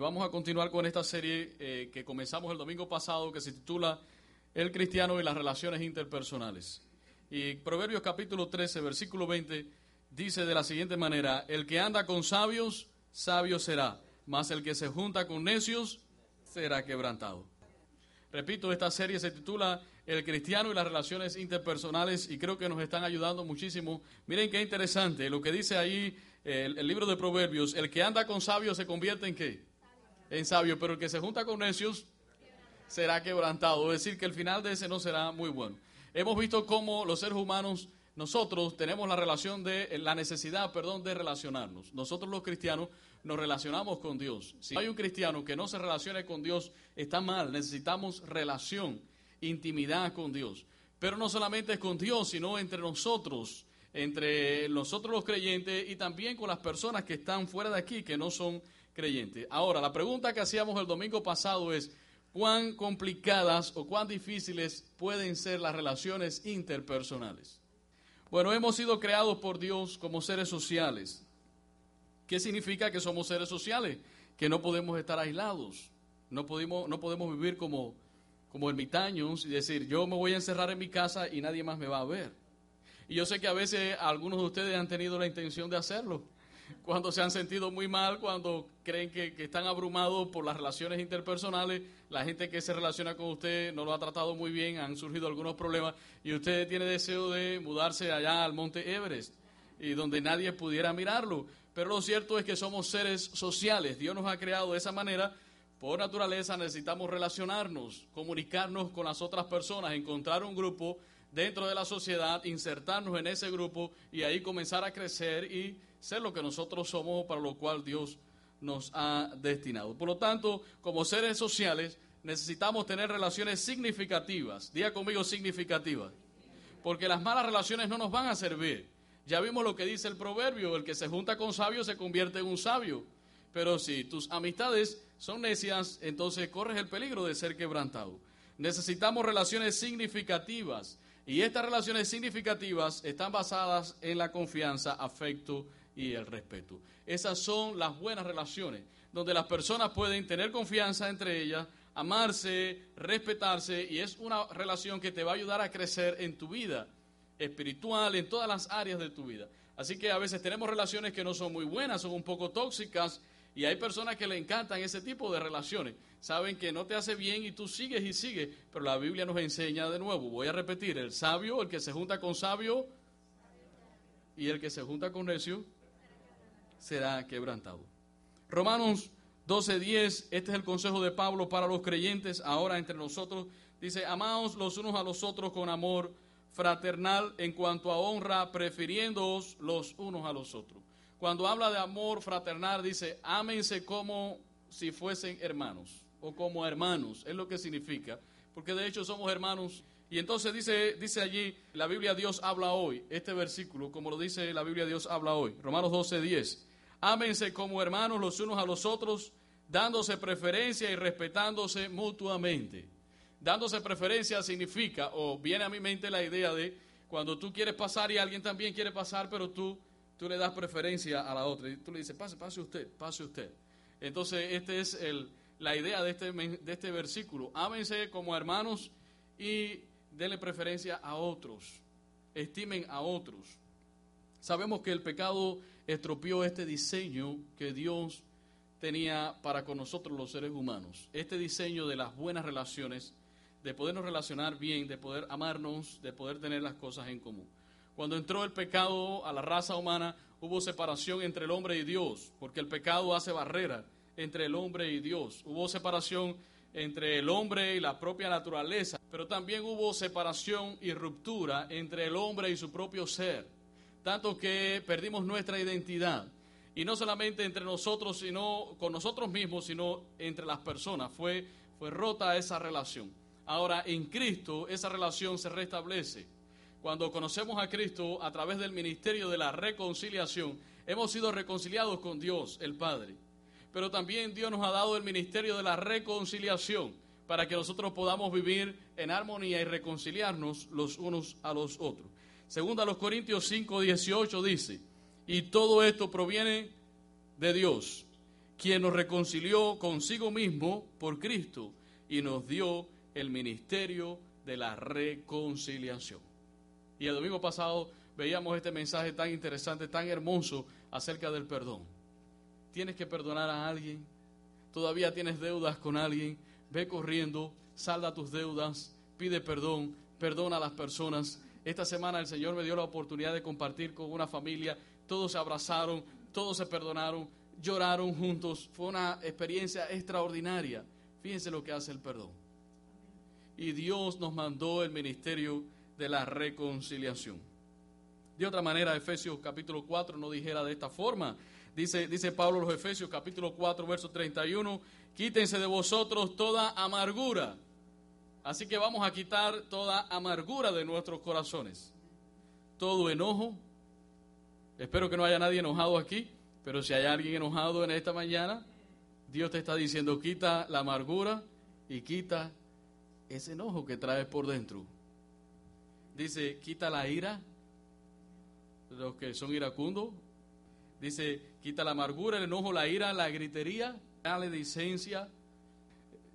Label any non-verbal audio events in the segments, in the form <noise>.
vamos a continuar con esta serie eh, que comenzamos el domingo pasado que se titula El cristiano y las relaciones interpersonales. Y Proverbios capítulo 13, versículo 20 dice de la siguiente manera, el que anda con sabios, sabio será, mas el que se junta con necios será quebrantado. Repito, esta serie se titula El cristiano y las relaciones interpersonales y creo que nos están ayudando muchísimo. Miren qué interesante lo que dice ahí el, el libro de Proverbios, el que anda con sabios se convierte en qué? En sabio, pero el que se junta con necios será quebrantado. Es decir, que el final de ese no será muy bueno. Hemos visto cómo los seres humanos, nosotros tenemos la relación de, la necesidad, perdón, de relacionarnos. Nosotros los cristianos nos relacionamos con Dios. Si hay un cristiano que no se relacione con Dios, está mal. Necesitamos relación, intimidad con Dios. Pero no solamente con Dios, sino entre nosotros, entre nosotros los creyentes y también con las personas que están fuera de aquí, que no son creyentes. Ahora, la pregunta que hacíamos el domingo pasado es, ¿cuán complicadas o cuán difíciles pueden ser las relaciones interpersonales? Bueno, hemos sido creados por Dios como seres sociales. ¿Qué significa que somos seres sociales? Que no podemos estar aislados, no podemos, no podemos vivir como, como ermitaños y decir, yo me voy a encerrar en mi casa y nadie más me va a ver. Y yo sé que a veces algunos de ustedes han tenido la intención de hacerlo, cuando se han sentido muy mal, cuando creen que, que, están abrumados por las relaciones interpersonales, la gente que se relaciona con usted no lo ha tratado muy bien, han surgido algunos problemas y usted tiene deseo de mudarse allá al monte Everest y donde nadie pudiera mirarlo. Pero lo cierto es que somos seres sociales, Dios nos ha creado de esa manera. Por naturaleza necesitamos relacionarnos, comunicarnos con las otras personas, encontrar un grupo dentro de la sociedad, insertarnos en ese grupo y ahí comenzar a crecer y ser lo que nosotros somos para lo cual Dios nos ha destinado. Por lo tanto, como seres sociales, necesitamos tener relaciones significativas. Diga conmigo significativas. Porque las malas relaciones no nos van a servir. Ya vimos lo que dice el proverbio, el que se junta con sabio se convierte en un sabio. Pero si tus amistades son necias, entonces corres el peligro de ser quebrantado. Necesitamos relaciones significativas. Y estas relaciones significativas están basadas en la confianza, afecto y el respeto. Esas son las buenas relaciones, donde las personas pueden tener confianza entre ellas, amarse, respetarse, y es una relación que te va a ayudar a crecer en tu vida espiritual, en todas las áreas de tu vida. Así que a veces tenemos relaciones que no son muy buenas, son un poco tóxicas, y hay personas que le encantan ese tipo de relaciones. Saben que no te hace bien y tú sigues y sigues, pero la Biblia nos enseña de nuevo, voy a repetir, el sabio, el que se junta con sabio, y el que se junta con necio, será quebrantado. Romanos 12:10, este es el consejo de Pablo para los creyentes ahora entre nosotros. Dice, amaos los unos a los otros con amor fraternal en cuanto a honra, prefiriéndoos los unos a los otros. Cuando habla de amor fraternal, dice, ámense como si fuesen hermanos o como hermanos, es lo que significa, porque de hecho somos hermanos. Y entonces dice, dice allí, la Biblia Dios habla hoy, este versículo, como lo dice la Biblia Dios habla hoy, Romanos 12, 10. Ámense como hermanos los unos a los otros, dándose preferencia y respetándose mutuamente. Dándose preferencia significa, o viene a mi mente la idea de cuando tú quieres pasar y alguien también quiere pasar, pero tú, tú le das preferencia a la otra. Y tú le dices, pase, pase usted, pase usted. Entonces, esta es el, la idea de este, de este versículo. Ámense como hermanos y denle preferencia a otros. Estimen a otros. Sabemos que el pecado estropeó este diseño que Dios tenía para con nosotros los seres humanos. Este diseño de las buenas relaciones, de podernos relacionar bien, de poder amarnos, de poder tener las cosas en común. Cuando entró el pecado a la raza humana, hubo separación entre el hombre y Dios, porque el pecado hace barrera entre el hombre y Dios. Hubo separación entre el hombre y la propia naturaleza, pero también hubo separación y ruptura entre el hombre y su propio ser tanto que perdimos nuestra identidad. Y no solamente entre nosotros, sino con nosotros mismos, sino entre las personas. Fue, fue rota esa relación. Ahora, en Cristo esa relación se restablece. Cuando conocemos a Cristo a través del ministerio de la reconciliación, hemos sido reconciliados con Dios, el Padre. Pero también Dios nos ha dado el ministerio de la reconciliación para que nosotros podamos vivir en armonía y reconciliarnos los unos a los otros. Segunda a los Corintios 5, 18 dice, y todo esto proviene de Dios, quien nos reconcilió consigo mismo por Cristo y nos dio el ministerio de la reconciliación. Y el domingo pasado veíamos este mensaje tan interesante, tan hermoso acerca del perdón. Tienes que perdonar a alguien, todavía tienes deudas con alguien, ve corriendo, salda tus deudas, pide perdón, perdona a las personas. Esta semana el Señor me dio la oportunidad de compartir con una familia, todos se abrazaron, todos se perdonaron, lloraron juntos, fue una experiencia extraordinaria. Fíjense lo que hace el perdón. Y Dios nos mandó el ministerio de la reconciliación. De otra manera, Efesios capítulo 4 no dijera de esta forma. Dice, dice Pablo los Efesios capítulo 4, verso 31, quítense de vosotros toda amargura. Así que vamos a quitar toda amargura de nuestros corazones. Todo enojo. Espero que no haya nadie enojado aquí, pero si hay alguien enojado en esta mañana, Dios te está diciendo, quita la amargura y quita ese enojo que traes por dentro. Dice, quita la ira, los que son iracundos. Dice, quita la amargura, el enojo, la ira, la gritería, la licencia,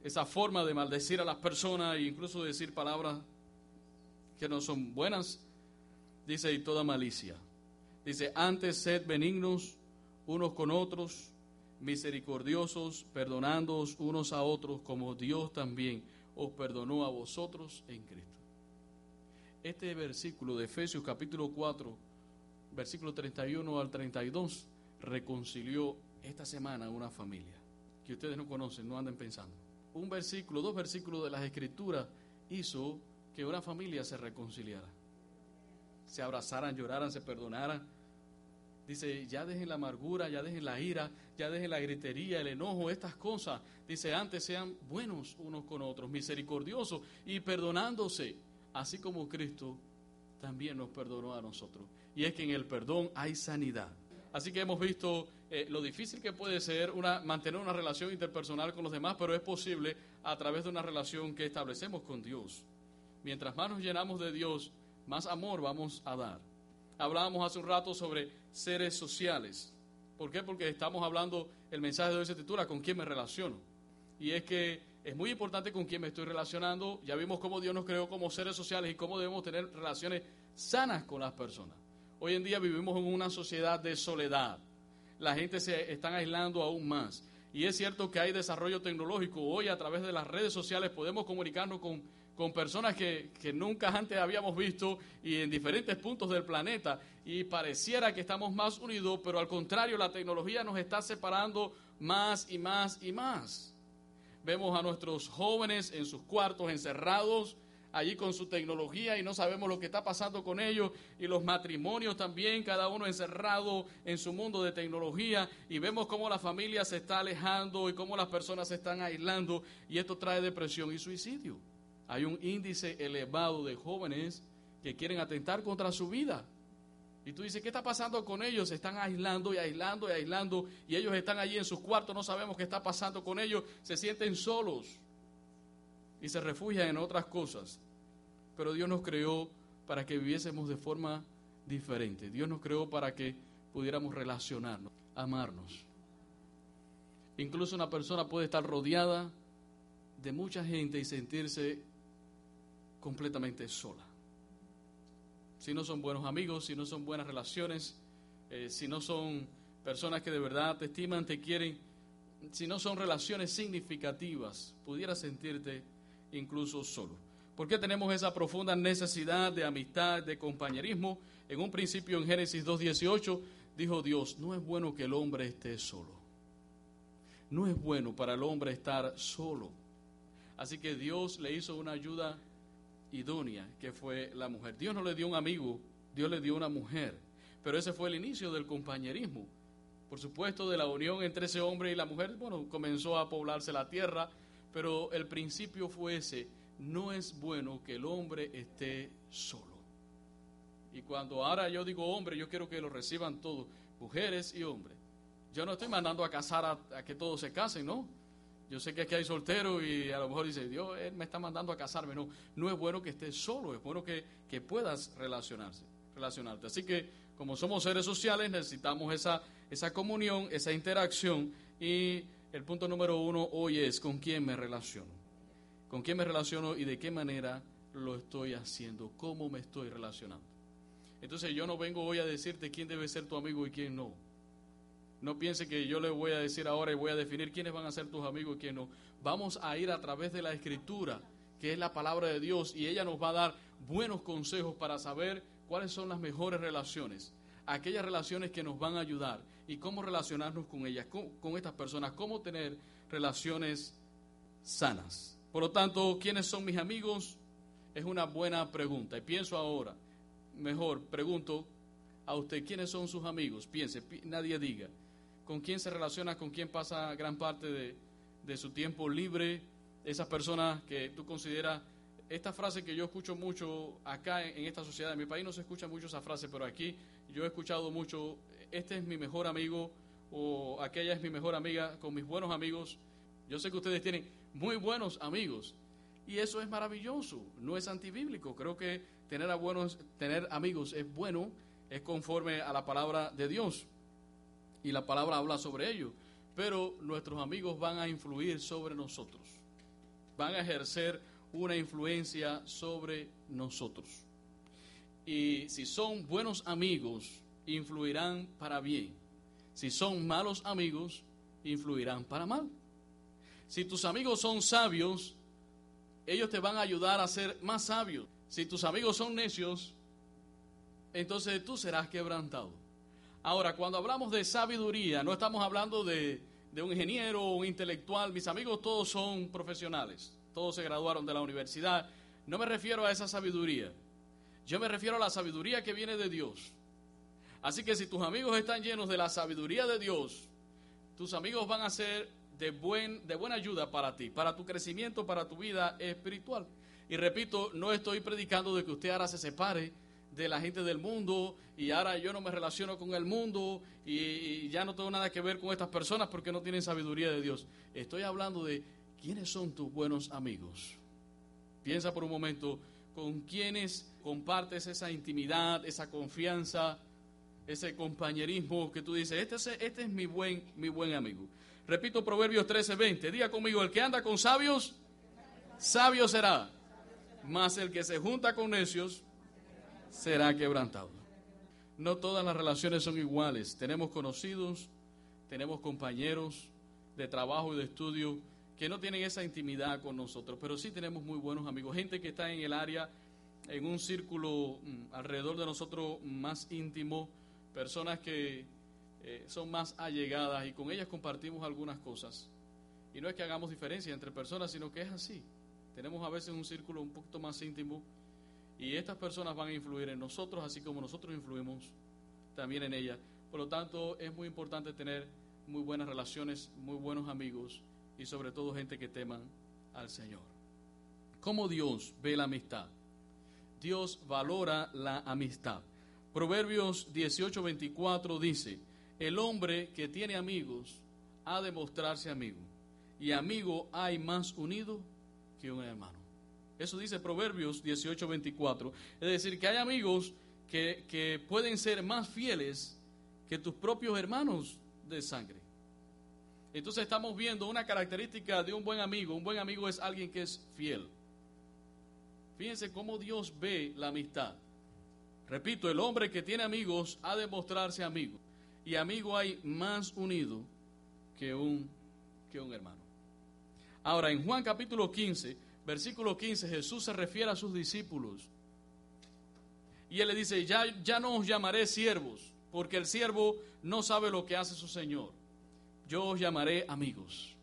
esa forma de maldecir a las personas e incluso decir palabras que no son buenas. Dice, y toda malicia. Dice, antes sed benignos unos con otros, misericordiosos, perdonándoos unos a otros, como Dios también os perdonó a vosotros en Cristo. Este versículo de Efesios capítulo 4, versículo 31 al 32, reconcilió esta semana una familia que ustedes no conocen, no anden pensando. Un versículo, dos versículos de las Escrituras hizo que una familia se reconciliara. Se abrazaran, lloraran, se perdonaran Dice, ya dejen la amargura, ya dejen la ira, ya dejen la gritería, el enojo, estas cosas. Dice, antes sean buenos unos con otros, misericordiosos y perdonándose, así como Cristo también nos perdonó a nosotros. Y es que en el perdón hay sanidad. Así que hemos visto eh, lo difícil que puede ser mantener una relación interpersonal con los demás, pero es posible a través de una relación que establecemos con Dios. Mientras más nos llenamos de Dios, más amor vamos a dar. Hablábamos hace un rato sobre seres sociales. ¿Por qué? Porque estamos hablando, el mensaje de hoy se titula ¿Con quién me relaciono? Y es que es muy importante con quién me estoy relacionando. Ya vimos cómo Dios nos creó como seres sociales y cómo debemos tener relaciones sanas con las personas. Hoy en día vivimos en una sociedad de soledad. La gente se está aislando aún más. Y es cierto que hay desarrollo tecnológico. Hoy a través de las redes sociales podemos comunicarnos con con personas que, nunca antes habíamos visto y en diferentes puntos del planeta y pareciera que estamos más unidos, pero al contrario, la tecnología nos está separando más y más y más. Vemos a nuestros jóvenes en sus cuartos encerrados allí con su tecnología y no sabemos lo que está pasando con ellos y los matrimonios también, cada uno encerrado en su mundo de tecnología y vemos cómo la familia se está alejando y cómo las personas se están aislando y esto trae depresión y suicidio hay un índice elevado de jóvenes que quieren atentar contra su vida. Y tú dices, ¿qué está pasando con ellos? Se están aislando y aislando y aislando y ellos están allí en sus cuartos, no sabemos qué está pasando con ellos, se sienten solos y se refugian en otras cosas. Pero Dios nos creó para que viviésemos de forma diferente. Dios nos creó para que pudiéramos relacionarnos, amarnos. Incluso una persona puede estar rodeada de mucha gente y sentirse completamente sola. Si no son buenos amigos, si no son buenas relaciones, eh, si no son personas que de verdad te estiman, te quieren, si no son relaciones significativas, pudieras sentirte incluso solo. ¿Por qué tenemos esa profunda necesidad de amistad, de compañerismo? En un principio en Génesis 2.18 dijo Dios, no es bueno que el hombre esté solo. No es bueno para el hombre estar solo. Así que Dios le hizo una ayuda idónea, que fue la mujer. Dios no le dio un amigo, Dios le dio una mujer. Pero ese fue el inicio del compañerismo. Por supuesto, de la unión entre ese hombre y la mujer, bueno, comenzó a poblarse la tierra, pero el principio fue ese. No es bueno que el hombre esté solo. Y cuando ahora yo digo hombre, yo quiero que lo reciban todos, mujeres y hombres. Yo no estoy mandando a casar a, que todos se casen, ¿no? Yo sé que aquí hay solteros y a lo mejor dice, Dios él me está mandando a casarme. No, no es bueno que estés solo, es bueno que, que puedas relacionarse, relacionarte. Así que como somos seres sociales necesitamos esa, esa comunión, esa interacción Y el punto número uno hoy es con quién me relaciono. Con quién me relaciono y de qué manera lo estoy haciendo, cómo me estoy relacionando. Entonces yo no vengo hoy a decirte quién debe ser tu amigo y quién no. No piense que yo le voy a decir ahora y voy a definir quiénes van a ser tus amigos y quiénes no. Vamos a ir a través de la escritura, que es la palabra de Dios, y ella nos va a dar buenos consejos para saber cuáles son las mejores relaciones, aquellas relaciones que nos van a ayudar y cómo relacionarnos con ellas, con, estas personas, cómo tener relaciones sanas. Por lo tanto, ¿quiénes son mis amigos? Es una buena pregunta. Y pienso ahora, mejor, pregunto a usted, ¿quiénes son sus amigos? Piense, nadie diga con quién se relaciona, con quién pasa gran parte de, su tiempo libre, esas personas que tú consideras, esta frase que yo escucho mucho acá en, esta sociedad, en mi país no se escucha mucho esa frase, pero aquí yo he escuchado mucho, este es mi mejor amigo o aquella es mi mejor amiga, con mis buenos amigos. Yo sé que ustedes tienen muy buenos amigos y eso es maravilloso, no es antibíblico. Creo que tener a buenos, tener amigos es bueno, es conforme a la palabra de Dios y la palabra habla sobre ello. Pero nuestros amigos van a influir sobre nosotros, van a ejercer una influencia sobre nosotros. Y si son buenos amigos, influirán para bien. Si son malos amigos, influirán para mal. Si tus amigos son sabios, ellos te van a ayudar a ser más sabios. Si tus amigos son necios, entonces tú serás quebrantado. Ahora, cuando hablamos de sabiduría, no estamos hablando de, un ingeniero o un intelectual. Mis amigos todos son profesionales, todos se graduaron de la universidad. No me refiero a esa sabiduría. Yo me refiero a la sabiduría que viene de Dios. Así que si tus amigos están llenos de la sabiduría de Dios, tus amigos van a ser de, buen, de buena ayuda para ti, para tu crecimiento, para tu vida espiritual. Y repito, no estoy predicando de que usted ahora se separe de la gente del mundo y ahora yo no me relaciono con el mundo y, ya no tengo nada que ver con estas personas porque no tienen sabiduría de Dios. Estoy hablando de quiénes son tus buenos amigos. Piensa por un momento con quiénes compartes esa intimidad, esa confianza, ese compañerismo que tú dices, este es, este es mi, buen, mi buen amigo. Repito Proverbios 13:20, diga conmigo, el que anda con sabios, sabio será, mas el que se junta con necios, será quebrantado. No todas las relaciones son iguales. Tenemos conocidos, tenemos compañeros de trabajo y de estudio que no tienen esa intimidad con nosotros, pero sí tenemos muy buenos amigos, gente que está en el área, en un círculo mm, alrededor de nosotros más íntimo, personas que eh, son más allegadas y con ellas compartimos algunas cosas. Y no es que hagamos diferencia entre personas, sino que es así. Tenemos a veces un círculo un poquito más íntimo y estas personas van a influir en nosotros, así como nosotros influimos también en ellas. Por lo tanto, es muy importante tener muy buenas relaciones, muy buenos amigos y sobre todo gente que teman al Señor. ¿Cómo Dios ve la amistad? Dios valora la amistad. Proverbios 18:24 dice, el hombre que tiene amigos ha de mostrarse amigo, y amigo hay más unido que un hermano. Eso dice Proverbios 18:24. Es decir, que hay amigos que, que pueden ser más fieles que tus propios hermanos de sangre. Entonces estamos viendo una característica de un buen amigo. Un buen amigo es alguien que es fiel. Fíjense cómo Dios ve la amistad. Repito, el hombre que tiene amigos ha de mostrarse amigo. Y amigo hay más unido que un, que un hermano. Ahora, en Juan capítulo 15, versículo 15, Jesús se refiere a sus discípulos. Y él le dice, ya, ya no os llamaré siervos, porque el siervo no sabe lo que hace su Señor. Yo os llamaré amigos.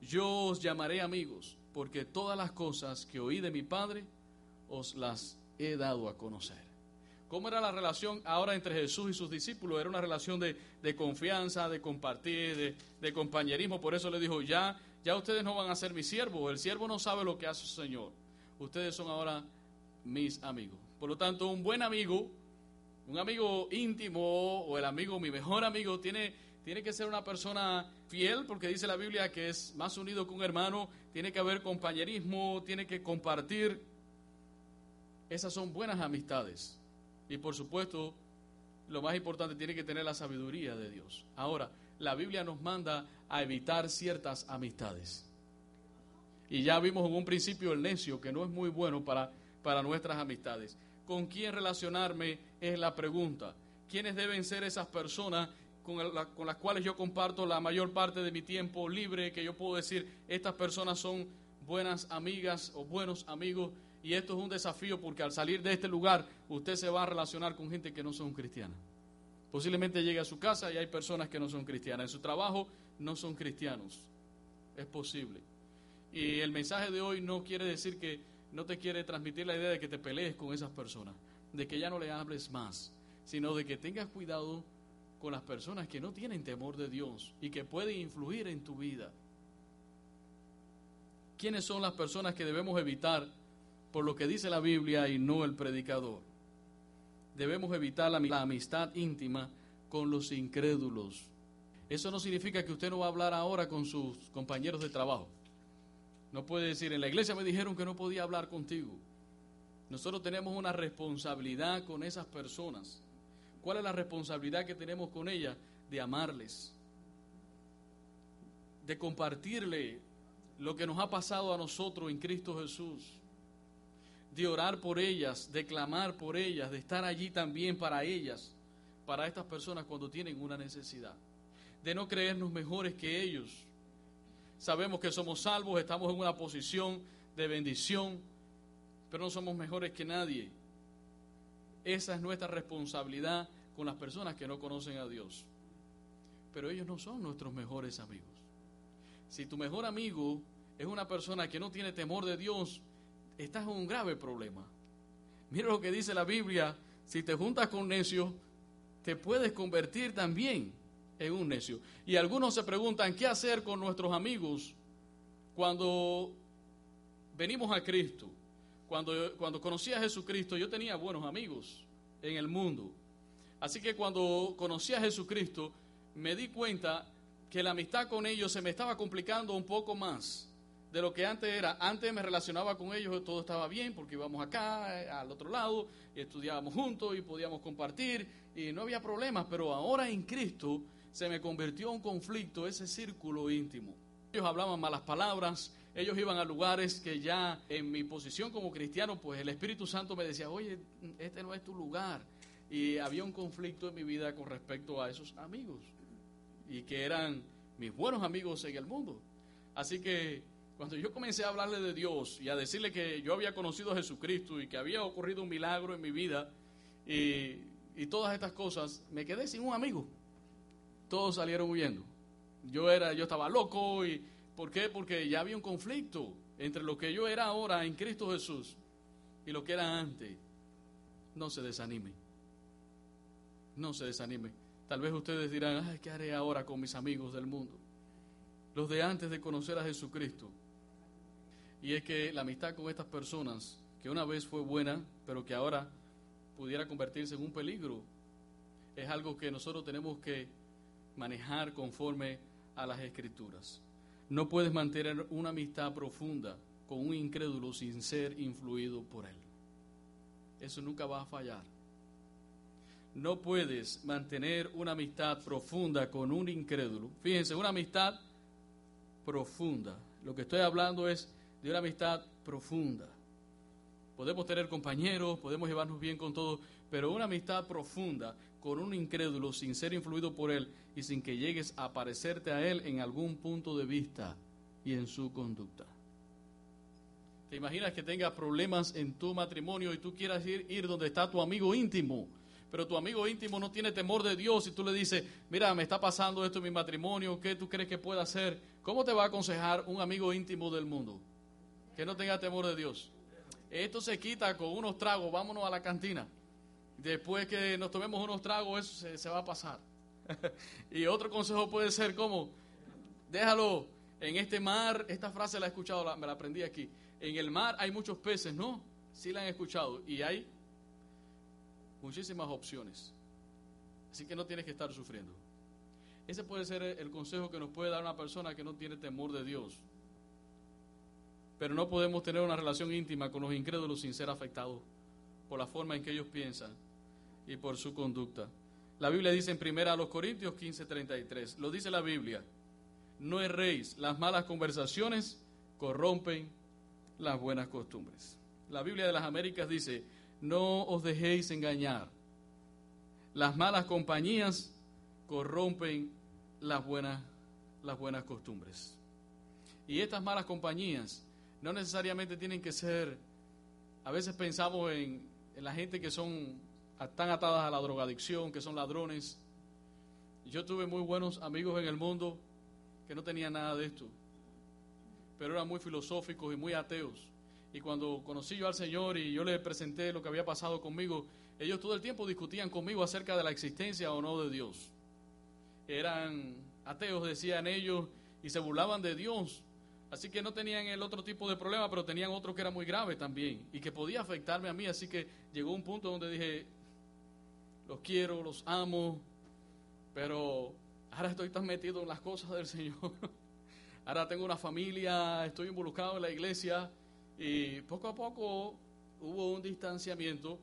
Yo os llamaré amigos, porque todas las cosas que oí de mi Padre os las he dado a conocer. ¿Cómo era la relación ahora entre Jesús y sus discípulos? Era una relación de, confianza, de compartir, de, compañerismo. Por eso le dijo, ya ya ustedes no van a ser mis siervos, el siervo no sabe lo que hace su Señor. Ustedes son ahora mis amigos. Por lo tanto, un buen amigo, un amigo íntimo o el amigo, mi mejor amigo, tiene, tiene que ser una persona fiel, porque dice la Biblia que es más unido que un hermano, tiene que haber compañerismo, tiene que compartir. Esas son buenas amistades. Y por supuesto, lo más importante, tiene que tener la sabiduría de Dios. Ahora, la Biblia nos manda a evitar ciertas amistades. Y ya vimos en un principio el necio, que no es muy bueno para, para nuestras amistades. ¿Con quién relacionarme? Es la pregunta. ¿Quiénes deben ser esas personas con, con, las cuales yo comparto la mayor parte de mi tiempo libre? Que yo puedo decir, estas personas son buenas amigas o buenos amigos. Y esto es un desafío porque al salir de este lugar usted se va a relacionar con gente que no son cristianas. Posiblemente llegue a su casa y hay personas que no son cristianas. En su trabajo no son cristianos. Es posible. Y el mensaje de hoy no quiere decir que no te quiere transmitir la idea de que te pelees con esas personas, de que ya no le hables más, sino de que tengas cuidado con las personas que no tienen temor de Dios y que pueden influir en tu vida. ¿Quiénes son las personas que debemos evitar por lo que dice la Biblia y no el predicador? debemos evitar la, amistad íntima con los incrédulos. Eso no significa que usted no va a hablar ahora con sus compañeros de trabajo. No puede decir, en la iglesia me dijeron que no podía hablar contigo. Nosotros tenemos una responsabilidad con esas personas. ¿Cuál es la responsabilidad que tenemos con ellas? De amarles, de compartirle lo que nos ha pasado a nosotros en Cristo Jesús de orar por ellas, de clamar por ellas, de estar allí también para ellas, para estas personas cuando tienen una necesidad, de no creernos mejores que ellos. Sabemos que somos salvos, estamos en una posición de bendición, pero no somos mejores que nadie. Esa es nuestra responsabilidad con las personas que no conocen a Dios. Pero ellos no son nuestros mejores amigos. Si tu mejor amigo es una persona que no tiene temor de Dios, estás en un grave problema. Mira lo que dice la Biblia, si te juntas con necios, te puedes convertir también en un necio. Y algunos se preguntan, ¿qué hacer con nuestros amigos cuando venimos a Cristo? Cuando, cuando conocí a Jesucristo, yo tenía buenos amigos en el mundo. Así que cuando conocí a Jesucristo, me di cuenta que la amistad con ellos se me estaba complicando un poco más de lo que antes era. Antes me relacionaba con ellos, todo estaba bien porque íbamos acá, eh, al otro lado, y estudiábamos juntos y podíamos compartir y no había problemas, pero ahora en Cristo se me convirtió en un conflicto ese círculo íntimo. Ellos hablaban malas palabras, ellos iban a lugares que ya en mi posición como cristiano, pues el Espíritu Santo me decía, oye, este no es tu lugar. Y había un conflicto en mi vida con respecto a esos amigos, y que eran mis buenos amigos en el mundo. Así que cuando yo comencé a hablarle de Dios y a decirle que yo había conocido a Jesucristo y que había ocurrido un milagro en mi vida y, todas estas cosas, me quedé sin un amigo. Todos salieron huyendo. Yo era, yo estaba loco y ¿por qué? Porque ya había un conflicto entre lo que yo era ahora en Cristo Jesús y lo que era antes. No se desanime. No se desanime. Tal vez ustedes dirán, ay, ¿qué haré ahora con mis amigos del mundo? Los de antes de conocer a Jesucristo. Y es que la amistad con estas personas, que una vez fue buena, pero que ahora pudiera convertirse en un peligro, es algo que nosotros tenemos que manejar conforme a las escrituras. No puedes mantener una amistad profunda con un incrédulo sin ser influido por él. Eso nunca va a fallar. No puedes mantener una amistad profunda con un incrédulo. Fíjense, una amistad profunda. Lo que estoy hablando es de una amistad profunda. Podemos tener compañeros, podemos llevarnos bien con todos, pero una amistad profunda con un incrédulo sin ser influido por él y sin que llegues a parecerte a él en algún punto de vista y en su conducta. ¿Te imaginas que tengas problemas en tu matrimonio y tú quieras ir, ir donde está tu amigo íntimo? Pero tu amigo íntimo no tiene temor de Dios y tú le dices, mira, me está pasando esto en mi matrimonio, ¿qué tú crees que pueda hacer? ¿Cómo te va a aconsejar un amigo íntimo del mundo? Que no tenga temor de Dios. Esto se quita con unos tragos, vámonos a la cantina. Después que nos tomemos unos tragos, eso se, va a pasar. <laughs> y otro consejo puede ser como, déjalo en este mar, esta frase la he escuchado, me la aprendí aquí. En el mar hay muchos peces, ¿no? Sí la han escuchado. Y hay muchísimas opciones. Así que no tienes que estar sufriendo. Ese puede ser el consejo que nos puede dar una persona que no tiene temor de Dios pero no podemos tener una relación íntima con los incrédulos sin ser afectados por la forma en que ellos piensan y por su conducta. La Biblia dice en primera a los Corintios 15:33, lo dice la Biblia, no erréis. Las malas conversaciones corrompen las buenas costumbres. La Biblia de las Américas dice, no os dejéis engañar. Las malas compañías corrompen las buenas, las buenas costumbres. Y estas malas compañías no necesariamente tienen que ser, a veces pensamos en, la gente que son tan atadas a la drogadicción, que son ladrones. Yo tuve muy buenos amigos en el mundo que no tenían nada de esto, pero eran muy filosóficos y muy ateos. Y cuando conocí yo al Señor y yo le presenté lo que había pasado conmigo, ellos todo el tiempo discutían conmigo acerca de la existencia o no de Dios. Eran ateos, decían ellos, y se burlaban de Dios. Así que no tenían el otro tipo de problema, pero tenían otro que era muy grave también y que podía afectarme a mí. Así que llegó un punto donde dije, los quiero, los amo, pero ahora estoy tan metido en las cosas del Señor. <laughs> ahora tengo una familia, estoy involucrado en la iglesia y poco a poco hubo un distanciamiento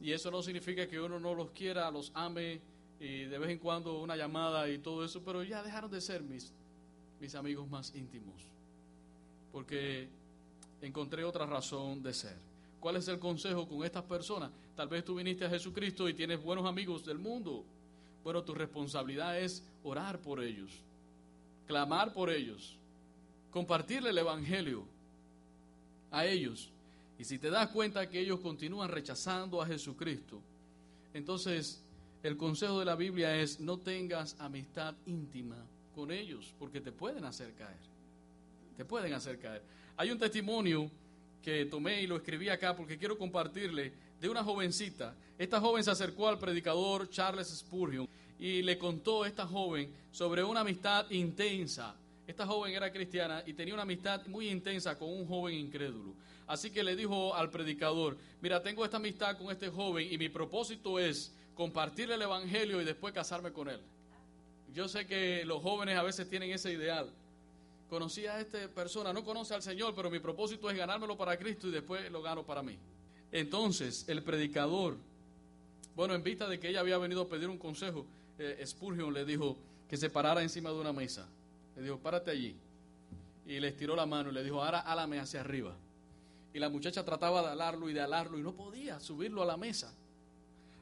y eso no significa que uno no los quiera, los ame y de vez en cuando una llamada y todo eso, pero ya dejaron de ser mis, mis amigos más íntimos porque encontré otra razón de ser. ¿Cuál es el consejo con estas personas? Tal vez tú viniste a Jesucristo y tienes buenos amigos del mundo. Bueno, tu responsabilidad es orar por ellos, clamar por ellos, compartirle el Evangelio a ellos. Y si te das cuenta que ellos continúan rechazando a Jesucristo, entonces el consejo de la Biblia es no tengas amistad íntima con ellos, porque te pueden hacer caer. Te pueden hacer caer. Hay un testimonio que tomé y lo escribí acá porque quiero compartirle de una jovencita. Esta joven se acercó al predicador Charles Spurgeon y le contó a esta joven sobre una amistad intensa. Esta joven era cristiana y tenía una amistad muy intensa con un joven incrédulo. Así que le dijo al predicador, mira, tengo esta amistad con este joven y mi propósito es compartirle el Evangelio y después casarme con él. Yo sé que los jóvenes a veces tienen ese ideal. Conocí a esta persona, no conoce al Señor, pero mi propósito es ganármelo para Cristo y después lo gano para mí. Entonces, el predicador, bueno, en vista de que ella había venido a pedir un consejo, eh, Spurgeon le dijo que se parara encima de una mesa. Le dijo, párate allí. Y le estiró la mano y le dijo, ahora álame hacia arriba. Y la muchacha trataba de alarlo y de alarlo y no podía subirlo a la mesa.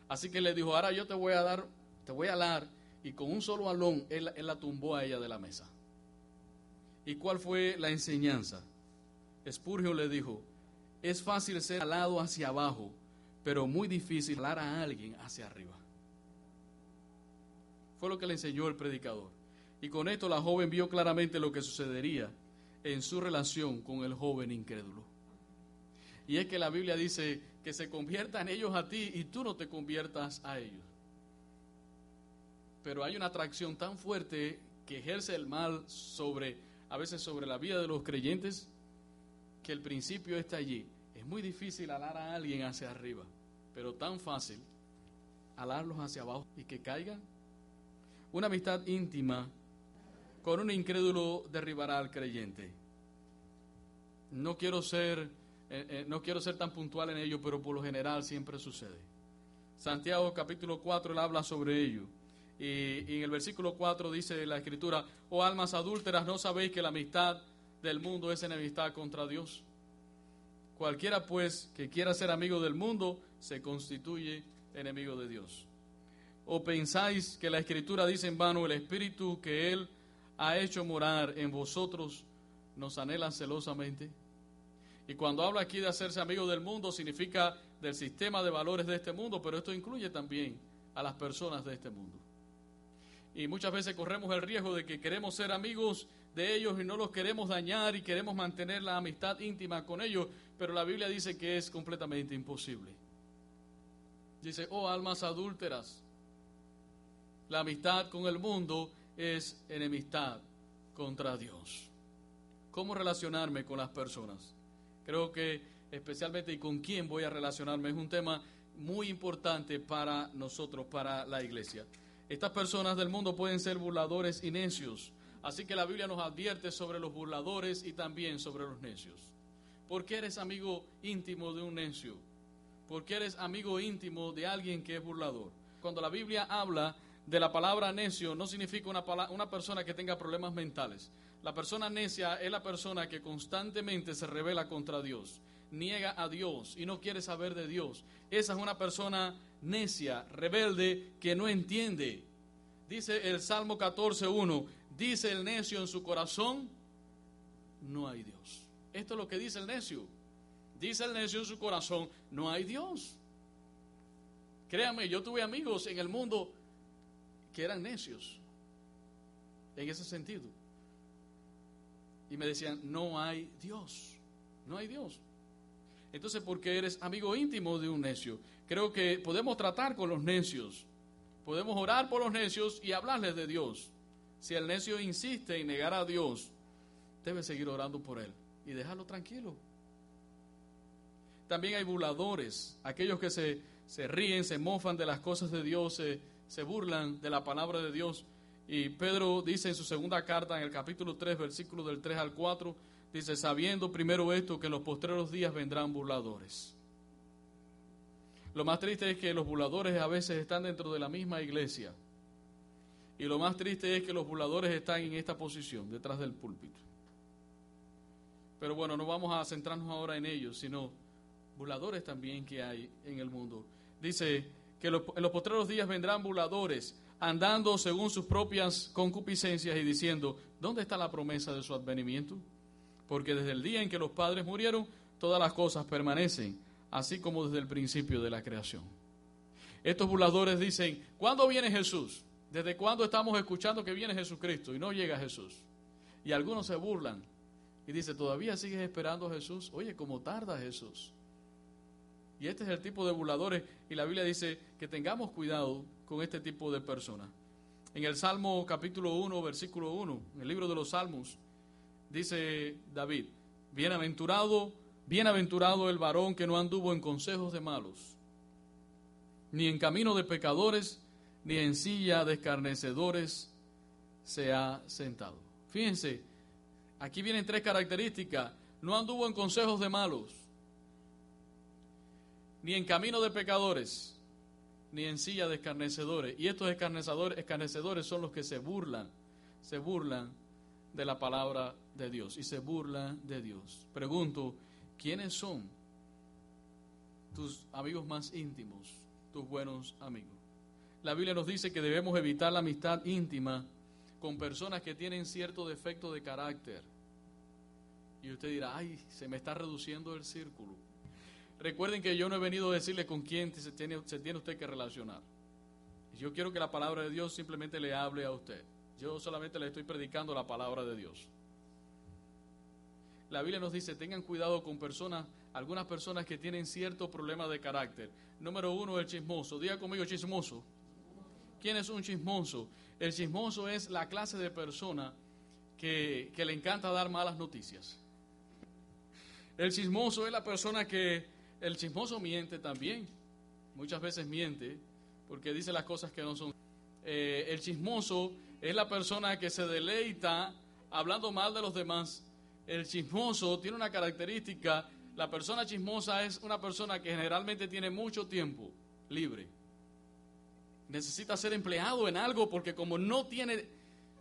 Así que le dijo, ahora yo te voy a dar, te voy a alar. Y con un solo alón, él, él la tumbó a ella de la mesa. ¿Y cuál fue la enseñanza? Spurgeon le dijo, es fácil ser alado hacia abajo, pero muy difícil alar a alguien hacia arriba. Fue lo que le enseñó el predicador. Y con esto la joven vio claramente lo que sucedería en su relación con el joven incrédulo. Y es que la Biblia dice que se conviertan ellos a ti y tú no te conviertas a ellos. Pero hay una atracción tan fuerte que ejerce el mal sobre, a veces sobre la vida de los creyentes, que el principio está allí. Es muy difícil alar a alguien hacia arriba, pero tan fácil alarlos hacia abajo y que caigan. Una amistad íntima con un incrédulo derribará al creyente. No quiero ser, eh, eh, no quiero ser tan puntual en ello, pero por lo general siempre sucede. Santiago capítulo 4 él habla sobre ello. Y, en el versículo 4 dice la escritura, oh almas adúlteras, ¿no sabéis que la amistad del mundo es enemistad contra Dios. Cualquiera pues que quiera ser amigo del mundo se constituye enemigo de Dios. ¿O pensáis que la escritura dice en vano el espíritu que Él ha hecho morar en vosotros nos anhela celosamente? Y cuando habla aquí de hacerse amigo del mundo significa del sistema de valores de este mundo, pero esto incluye también a las personas de este mundo. Y muchas veces corremos el riesgo de que queremos ser amigos de ellos y no los queremos dañar y queremos mantener la amistad íntima con ellos, pero la Biblia dice que es completamente imposible. Dice, oh almas adúlteras, la amistad con el mundo es enemistad contra Dios. ¿Cómo relacionarme con las personas? Creo que especialmente y con quién voy a relacionarme es un tema muy importante para nosotros, para la iglesia. Estas personas del mundo pueden ser burladores y necios, Así que la Biblia nos advierte sobre los burladores y también sobre los necios. ¿Por qué eres amigo íntimo de un necio? ¿Por qué eres amigo íntimo de alguien que es burlador? Cuando la Biblia habla de la palabra necio no significa una, una persona que tenga problemas mentales. La persona necia es la persona que constantemente se revela contra Dios, niega a Dios y no quiere saber de Dios. Esa es una persona necia, rebelde, que no entiende. Dice el Salmo 14.1, dice el necio en su corazón, no hay Dios. Esto es lo que dice el necio. Dice el necio en su corazón, no hay Dios. Créame, yo tuve amigos en el mundo que eran necios en ese sentido. Y me decían, no hay Dios, no hay Dios. Entonces, porque eres amigo íntimo de un necio, creo que podemos tratar con los necios, podemos orar por los necios y hablarles de Dios. Si el necio insiste en negar a Dios, debe seguir orando por él y dejarlo tranquilo. También hay burladores, aquellos que se, se ríen, se mofan de las cosas de Dios, se, se burlan de la palabra de Dios. Y Pedro dice en su segunda carta, en el capítulo 3, versículo del 3 al 4, dice, sabiendo primero esto, que en los postreros días vendrán burladores. Lo más triste es que los burladores a veces están dentro de la misma iglesia. Y lo más triste es que los burladores están en esta posición, detrás del púlpito. Pero bueno, no vamos a centrarnos ahora en ellos, sino burladores también que hay en el mundo. Dice que en los postreros días vendrán burladores, andando según sus propias concupiscencias y diciendo, ¿dónde está la promesa de su advenimiento? Porque desde el día en que los padres murieron, todas las cosas permanecen, así como desde el principio de la creación. Estos burladores dicen, ¿cuándo viene Jesús? ¿Desde cuándo estamos escuchando que viene Jesucristo y no llega Jesús? Y algunos se burlan y dicen, ¿todavía sigues esperando a Jesús? Oye, ¿cómo tarda Jesús? Y este es el tipo de burladores y la Biblia dice que tengamos cuidado con este tipo de personas. En el Salmo capítulo 1, versículo 1, en el libro de los Salmos, dice David, bienaventurado, bienaventurado el varón que no anduvo en consejos de malos, ni en camino de pecadores, ni en silla de escarnecedores se ha sentado. Fíjense, aquí vienen tres características. No anduvo en consejos de malos ni en camino de pecadores, ni en silla de escarnecedores. Y estos escarnecedores, escarnecedores son los que se burlan, se burlan de la palabra de Dios y se burlan de Dios. Pregunto, ¿quiénes son tus amigos más íntimos, tus buenos amigos? La Biblia nos dice que debemos evitar la amistad íntima con personas que tienen cierto defecto de carácter. Y usted dirá, ay, se me está reduciendo el círculo. Recuerden que yo no he venido a decirle con quién se tiene, se tiene usted que relacionar. Yo quiero que la palabra de Dios simplemente le hable a usted. Yo solamente le estoy predicando la palabra de Dios. La Biblia nos dice, tengan cuidado con personas, algunas personas que tienen cierto problema de carácter. Número uno, el chismoso. Diga conmigo, chismoso. ¿Quién es un chismoso? El chismoso es la clase de persona que, que le encanta dar malas noticias. El chismoso es la persona que el chismoso miente también. Muchas veces miente porque dice las cosas que no son. Eh, el chismoso es la persona que se deleita hablando mal de los demás. El chismoso tiene una característica. La persona chismosa es una persona que generalmente tiene mucho tiempo libre. Necesita ser empleado en algo porque como no tiene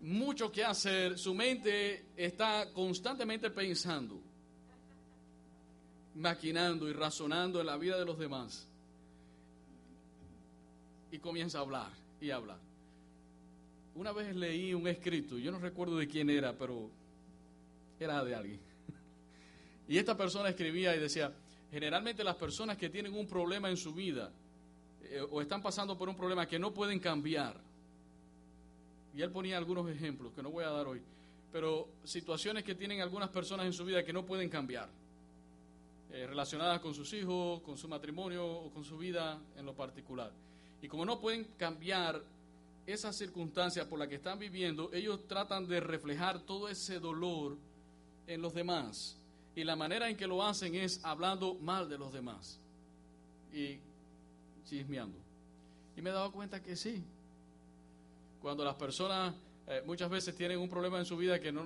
mucho que hacer, su mente está constantemente pensando maquinando y razonando en la vida de los demás. Y comienza a hablar y hablar. Una vez leí un escrito, yo no recuerdo de quién era, pero era de alguien. <laughs> Y esta persona escribía y decía, generalmente las personas que tienen un problema en su vida eh, o están pasando por un problema que no pueden cambiar, y él ponía algunos ejemplos que no voy a dar hoy, pero situaciones que tienen algunas personas en su vida que no pueden cambiar eh, relacionadas con sus hijos, con su matrimonio o con su vida en lo particular. Y como no pueden cambiar esas circunstancias por las que están viviendo, ellos tratan de reflejar todo ese dolor en los demás. Y la manera en que lo hacen es hablando mal de los demás y chismeando. Y me he dado cuenta que sí. Cuando las personas eh, muchas veces tienen un problema en su vida que no,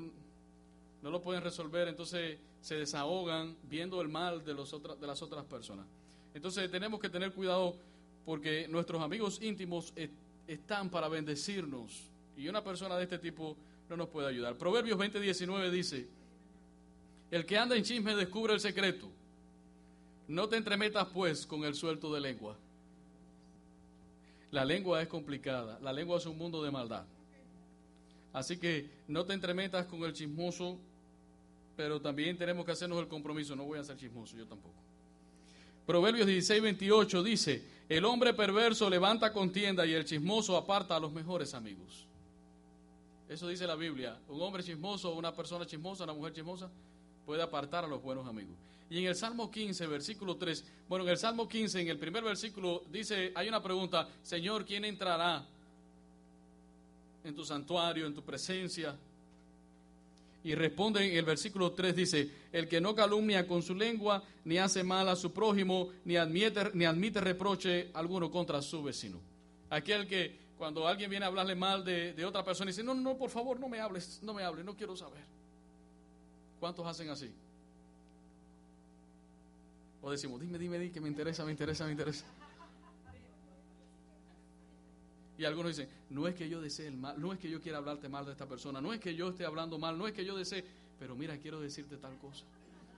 no lo pueden resolver, entonces se desahogan viendo el mal de, los de las otras personas. Entonces tenemos que tener cuidado porque nuestros amigos íntimos están para bendecirnos. Y una persona de este tipo no nos puede ayudar. Proverbios 20:19 dice, el que anda en chisme descubre el secreto. No te entremetas pues con el suelto de lengua. La lengua es complicada, la lengua es un mundo de maldad. Así que no te entremetas con el chismoso, pero también tenemos que hacernos el compromiso. No voy a ser chismoso, yo tampoco. Proverbios 16, 28 dice, el hombre perverso levanta contienda y el chismoso aparta a los mejores amigos. Eso dice la Biblia. Un hombre chismoso, una persona chismosa, una mujer chismosa, puede apartar a los buenos amigos. Y en el Salmo 15, versículo 3, bueno, en el Salmo 15, en el primer versículo, dice, hay una pregunta, Señor, ¿quién entrará en tu santuario, en tu presencia? Y responde en el versículo 3, dice, el que no calumnia con su lengua, ni hace mal a su prójimo, ni admite, ni admite reproche alguno contra su vecino. Aquel que cuando alguien viene a hablarle mal de, de otra persona, dice, no, no, por favor, no me hables, no me hables, no quiero saber. ¿Cuántos hacen así? O decimos, dime, dime, dime, que me interesa, me interesa, me interesa. Y algunos dicen, no es que yo desee el mal, no es que yo quiera hablarte mal de esta persona, no es que yo esté hablando mal, no es que yo desee, pero mira, quiero decirte tal cosa.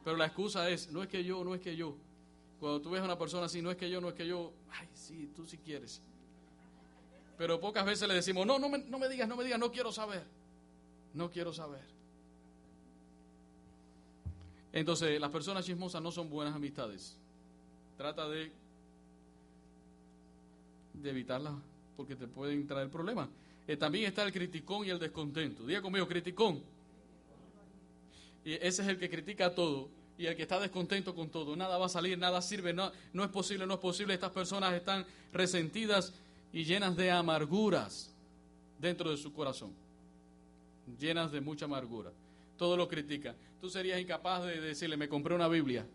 Pero la excusa es, no es que yo, no es que yo. Cuando tú ves a una persona así, no es que yo, no es que yo, ay, sí, tú sí quieres. Pero pocas veces le decimos, no, no me, no me digas, no me digas, no quiero saber. No quiero saber. Entonces, las personas chismosas no son buenas amistades. Trata de, de evitarlas porque te pueden traer problemas. Eh, también está el criticón y el descontento. Diga conmigo, criticón. Y ese es el que critica todo y el que está descontento con todo. Nada va a salir, nada sirve, no, no es posible, no es posible. Estas personas están resentidas y llenas de amarguras dentro de su corazón. Llenas de mucha amargura. Todo lo critica. Tú serías incapaz de decirle, me compré una Biblia.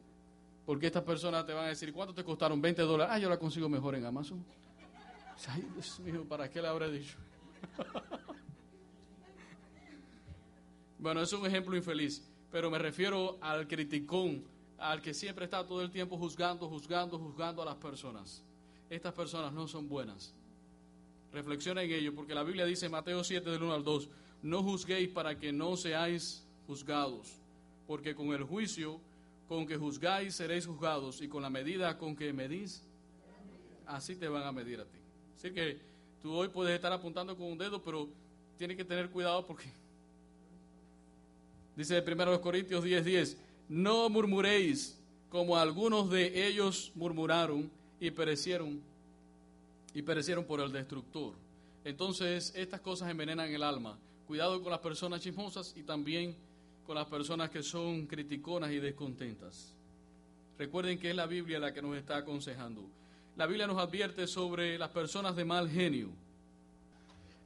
Porque estas personas te van a decir, ¿cuánto te costaron? 20 dólares. Ah, yo la consigo mejor en Amazon. Ay, Dios mío, ¿para qué le habré dicho? bueno, es un ejemplo infeliz, pero me refiero al criticón, al que siempre está todo el tiempo juzgando, juzgando, juzgando a las personas. Estas personas no son buenas. Reflexiona en ello, porque la Biblia dice en Mateo 7 del 1 al 2, no juzguéis para que no seáis juzgados, porque con el juicio con que juzgáis seréis juzgados y con la medida con que medís, así te van a medir a ti. Así que tú hoy puedes estar apuntando con un dedo, pero tienes que tener cuidado porque <laughs> dice 1 Corintios 10:10, 10, no murmuréis como algunos de ellos murmuraron y perecieron y perecieron por el destructor. Entonces, estas cosas envenenan el alma. Cuidado con las personas chismosas y también con las personas que son criticonas y descontentas. Recuerden que es la Biblia la que nos está aconsejando. La Biblia nos advierte sobre las personas de mal genio.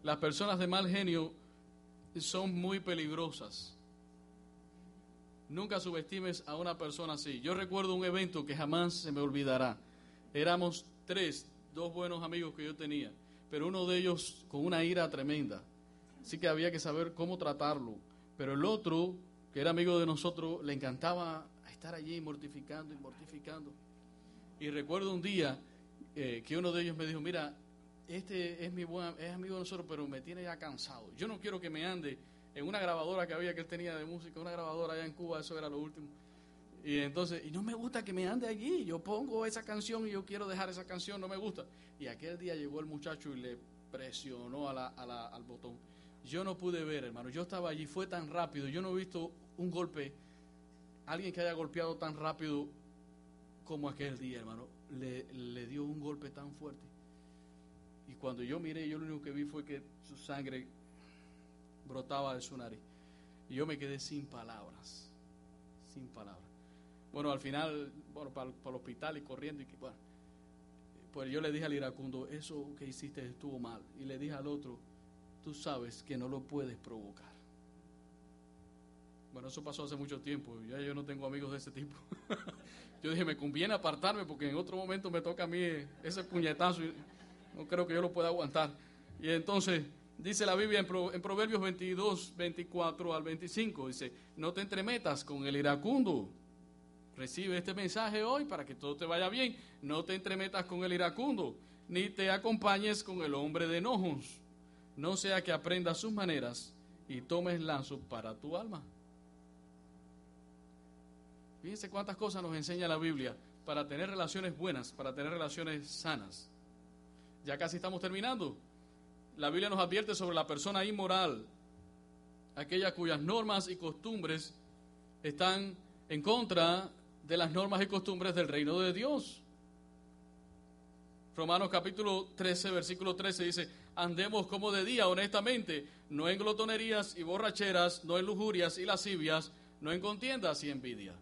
Las personas de mal genio son muy peligrosas. Nunca subestimes a una persona así. Yo recuerdo un evento que jamás se me olvidará. Éramos tres, dos buenos amigos que yo tenía, pero uno de ellos con una ira tremenda. Así que había que saber cómo tratarlo. Pero el otro, que era amigo de nosotros, le encantaba estar allí mortificando y mortificando. Y recuerdo un día eh, que uno de ellos me dijo, mira, este es mi buen, es amigo de nosotros, pero me tiene ya cansado. Yo no quiero que me ande en una grabadora que había que él tenía de música, una grabadora allá en Cuba, eso era lo último. Y entonces, y no me gusta que me ande allí, yo pongo esa canción y yo quiero dejar esa canción, no me gusta. Y aquel día llegó el muchacho y le presionó a la, a la, al botón. Yo no pude ver, hermano, yo estaba allí, fue tan rápido, yo no he visto un golpe, alguien que haya golpeado tan rápido como aquel día, hermano le, le dio un golpe tan fuerte. Y cuando yo miré, yo lo único que vi fue que su sangre brotaba de su nariz. Y yo me quedé sin palabras, sin palabras. Bueno, al final, bueno, para, para el hospital y corriendo, y bueno, pues yo le dije al iracundo, eso que hiciste estuvo mal. Y le dije al otro, tú sabes que no lo puedes provocar. Bueno, eso pasó hace mucho tiempo, ya yo no tengo amigos de ese tipo. <laughs> Yo dije, me conviene apartarme porque en otro momento me toca a mí ese puñetazo y no creo que yo lo pueda aguantar. Y entonces dice la Biblia en, Proverbios 22, 24 al 25, dice, no te entremetas con el iracundo. Recibe este mensaje hoy para que todo te vaya bien. No te entremetas con el iracundo, ni te acompañes con el hombre de enojos, no sea que aprendas sus maneras y tomes lazo para tu alma. Fíjense cuántas cosas nos enseña la Biblia para tener relaciones buenas, para tener relaciones sanas. Ya casi estamos terminando. La Biblia nos advierte sobre la persona inmoral, aquella cuyas normas y costumbres están en contra de las normas y costumbres del reino de Dios. Romanos capítulo 13, versículo 13 dice, andemos como de día honestamente, no en glotonerías y borracheras, no en lujurias y lascivias, no en contiendas y envidia.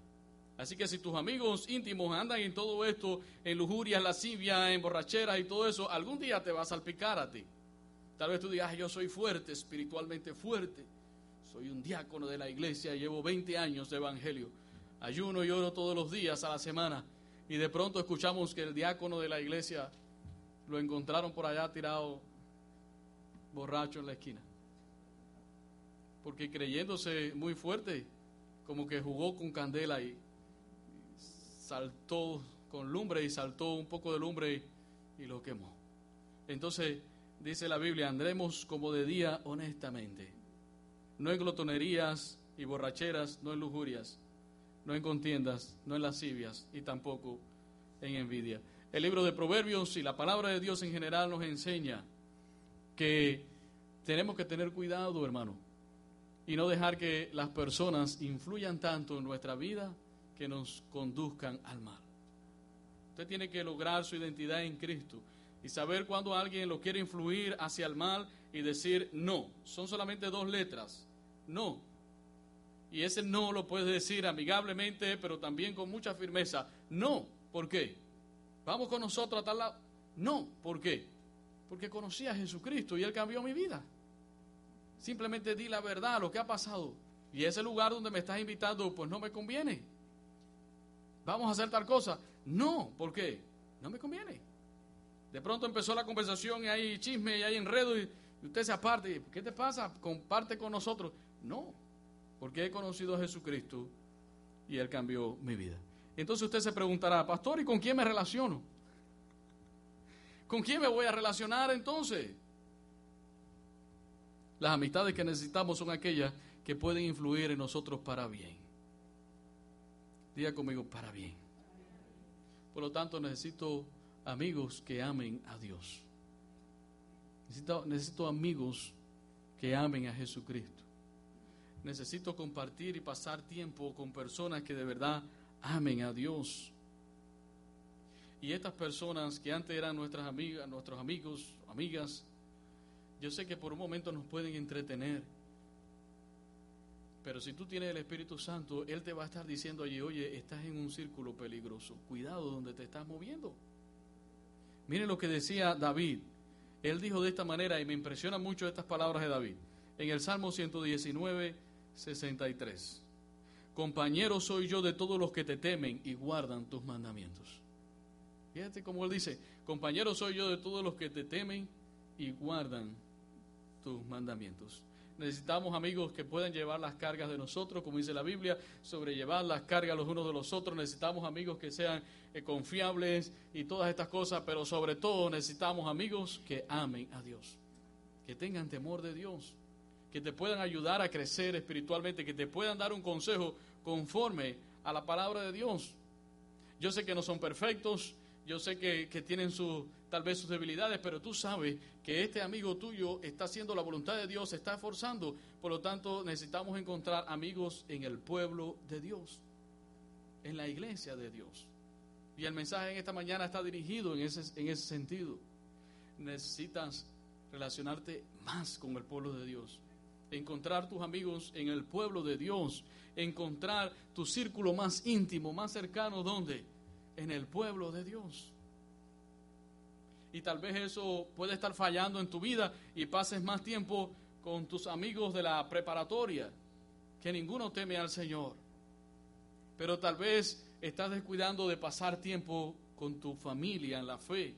Así que si tus amigos íntimos andan en todo esto, en lujurias, lascivias, en borracheras y todo eso, algún día te va a salpicar a ti. Tal vez tú digas, yo soy fuerte, espiritualmente fuerte. Soy un diácono de la iglesia, llevo 20 años de evangelio. Ayuno y oro todos los días a la semana. Y de pronto escuchamos que el diácono de la iglesia lo encontraron por allá tirado borracho en la esquina. Porque creyéndose muy fuerte, como que jugó con candela y saltó con lumbre y saltó un poco de lumbre y, lo quemó. Entonces dice la Biblia, andremos como de día honestamente, no en glotonerías y borracheras, no en lujurias, no en contiendas, no en lascivias y tampoco en envidia. El libro de Proverbios y la palabra de Dios en general nos enseña que tenemos que tener cuidado, hermano, y no dejar que las personas influyan tanto en nuestra vida que nos conduzcan al mal. Usted tiene que lograr su identidad en Cristo y saber cuando alguien lo quiere influir hacia el mal y decir no. Son solamente dos letras. No. Y ese no lo puedes decir amigablemente, pero también con mucha firmeza. No. ¿Por qué? Vamos con nosotros a tal lado. No, ¿por qué? Porque conocí a Jesucristo y Él cambió mi vida. Simplemente di la verdad, lo que ha pasado. Y ese lugar donde me estás invitando, pues no me conviene. Vamos a hacer tal cosa. No, ¿por qué? No me conviene. De pronto empezó la conversación y hay chisme y hay enredo y usted se aparte. ¿Qué te pasa? Comparte con nosotros. No, porque he conocido a Jesucristo y Él cambió mi vida. Entonces usted se preguntará, pastor, ¿y con quién me relaciono? ¿Con quién me voy a relacionar entonces? Las amistades que necesitamos son aquellas que pueden influir en nosotros para bien. Diga conmigo, para bien. Por lo tanto, necesito amigos que amen a Dios. Necesito, amigos que amen a Jesucristo. Necesito compartir y pasar tiempo con personas que de verdad amen a Dios. Y estas personas que antes eran nuestras amigas, nuestros amigos, amigas, yo sé que por un momento nos pueden entretener. Pero si tú tienes el Espíritu Santo, Él te va a estar diciendo allí, oye, estás en un círculo peligroso. Cuidado donde te estás moviendo. Miren lo que decía David. Él dijo de esta manera, y me impresiona mucho estas palabras de David, en el Salmo 119, 63 compañero soy yo de todos los que te temen y guardan tus mandamientos. Fíjate cómo él dice, compañero soy yo de todos los que te temen y guardan tus mandamientos. Necesitamos amigos que puedan llevar las cargas de nosotros, como dice la Biblia, sobrellevar las cargas los unos de los otros. Necesitamos amigos que sean eh, confiables y todas estas cosas, pero sobre todo necesitamos amigos que amen a Dios, que tengan temor de Dios que te puedan ayudar a crecer espiritualmente, que te puedan dar un consejo conforme a la palabra de Dios. Yo sé que no son perfectos, yo sé que, tienen su, tal vez sus debilidades, pero tú sabes que este amigo tuyo está haciendo la voluntad de Dios, se está esforzando. Por lo tanto, necesitamos encontrar amigos en el pueblo de Dios, en la iglesia de Dios. Y el mensaje en esta mañana está dirigido en ese, en ese sentido. Necesitas relacionarte más con el pueblo de Dios encontrar tus amigos en el pueblo de Dios, encontrar tu círculo más íntimo, más cercano, ¿dónde? En el pueblo de Dios. Y tal vez eso puede estar fallando en tu vida y pases más tiempo con tus amigos de la preparatoria, que ninguno teme al Señor. Pero tal vez estás descuidando de pasar tiempo con tu familia en la fe,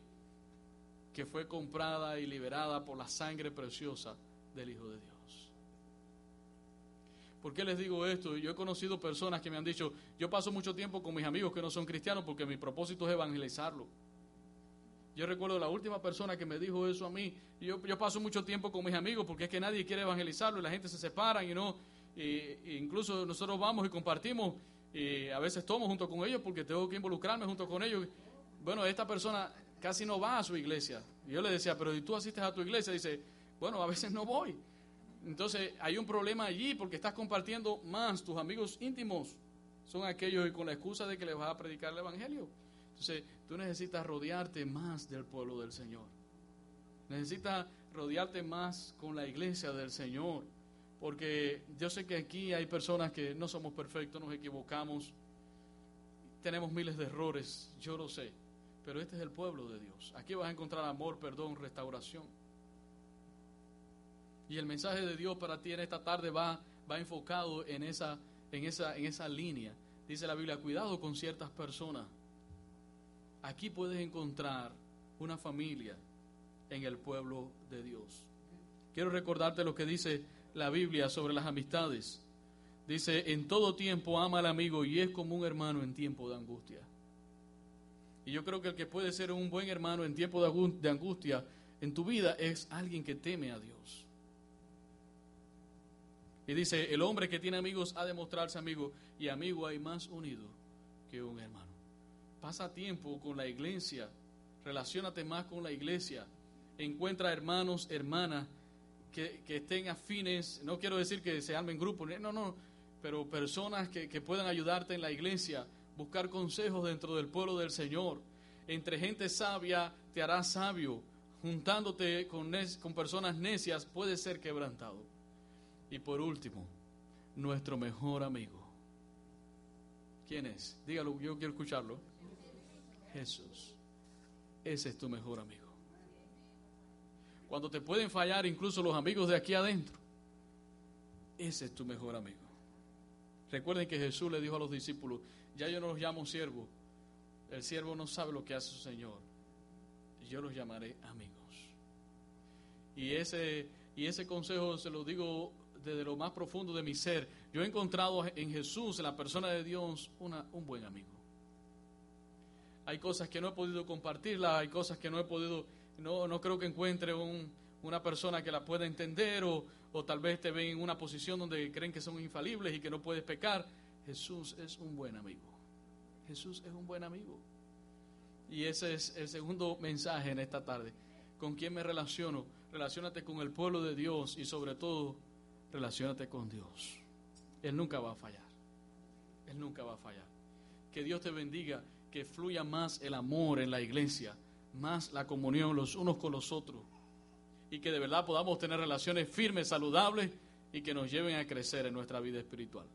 que fue comprada y liberada por la sangre preciosa del Hijo de Dios. ¿Por qué les digo esto? Yo he conocido personas que me han dicho, yo paso mucho tiempo con mis amigos que no son cristianos porque mi propósito es evangelizarlo. Yo recuerdo la última persona que me dijo eso a mí. Yo, paso mucho tiempo con mis amigos porque es que nadie quiere evangelizarlo y la gente se separa y no. Y, incluso nosotros vamos y compartimos y a veces tomo junto con ellos porque tengo que involucrarme junto con ellos. Bueno, esta persona casi no va a su iglesia. Y yo le decía, pero ¿y tú asistes a tu iglesia? Dice, bueno, a veces no voy. Entonces hay un problema allí porque estás compartiendo más. Tus amigos íntimos son aquellos con la excusa de que les vas a predicar el Evangelio. Entonces, tú necesitas rodearte más del pueblo del Señor. Necesitas rodearte más con la iglesia del Señor. Porque yo sé que aquí hay personas que no somos perfectos, nos equivocamos, tenemos miles de errores, yo lo sé. Pero este es el pueblo de Dios. Aquí vas a encontrar amor, perdón, restauración. Y el mensaje de Dios para ti en esta tarde va, va enfocado en esa, en, esa, en esa línea. Dice la Biblia, cuidado con ciertas personas Aquí puedes encontrar una familia en el pueblo de Dios. Quiero recordarte lo que dice la Biblia sobre las amistades. Dice, en todo tiempo ama al amigo y es como un hermano en tiempo de angustia. Y yo creo que el que puede ser un buen hermano en tiempo de angustia en tu vida es alguien que teme a Dios. Y dice, el hombre que tiene amigos ha de mostrarse amigo y amigo hay más unido que un hermano. Pasa tiempo con la iglesia, relacionate más con la iglesia, encuentra hermanos, hermanas que, estén afines, no quiero decir que se armen grupos, no, no, pero personas que, puedan ayudarte en la iglesia, buscar consejos dentro del pueblo del Señor. Entre gente sabia te harás sabio, juntándote con, con personas necias puede ser quebrantado. Y por último, nuestro mejor amigo. ¿Quién es? Dígalo, yo quiero escucharlo. Jesús. Ese es tu mejor amigo. Cuando te pueden fallar incluso los amigos de aquí adentro, ese es tu mejor amigo. Recuerden que Jesús le dijo a los discípulos, ya yo no los llamo siervos, el siervo no sabe lo que hace su Señor, yo los llamaré amigos. Y ese, y ese consejo se lo digo desde lo más profundo de mi ser. Yo he encontrado en Jesús, en la persona de Dios, una, un buen amigo hay cosas que no he podido compartirla, hay cosas que no he podido, no, no creo que encuentre una persona que la pueda entender o, o tal vez te ven en una posición donde creen que son infalibles y que no puedes pecar. Jesús es un buen amigo. Jesús es un buen amigo. Y ese es el segundo mensaje en esta tarde. ¿Con quién me relaciono? Relaciónate con el pueblo de Dios y sobre todo, relaciónate con Dios. Él nunca va a fallar. Él nunca va a fallar. Que Dios te bendiga que fluya más el amor en la iglesia, más la comunión los unos con los otros y que de verdad podamos tener relaciones firmes, saludables y que nos lleven a crecer en nuestra vida espiritual.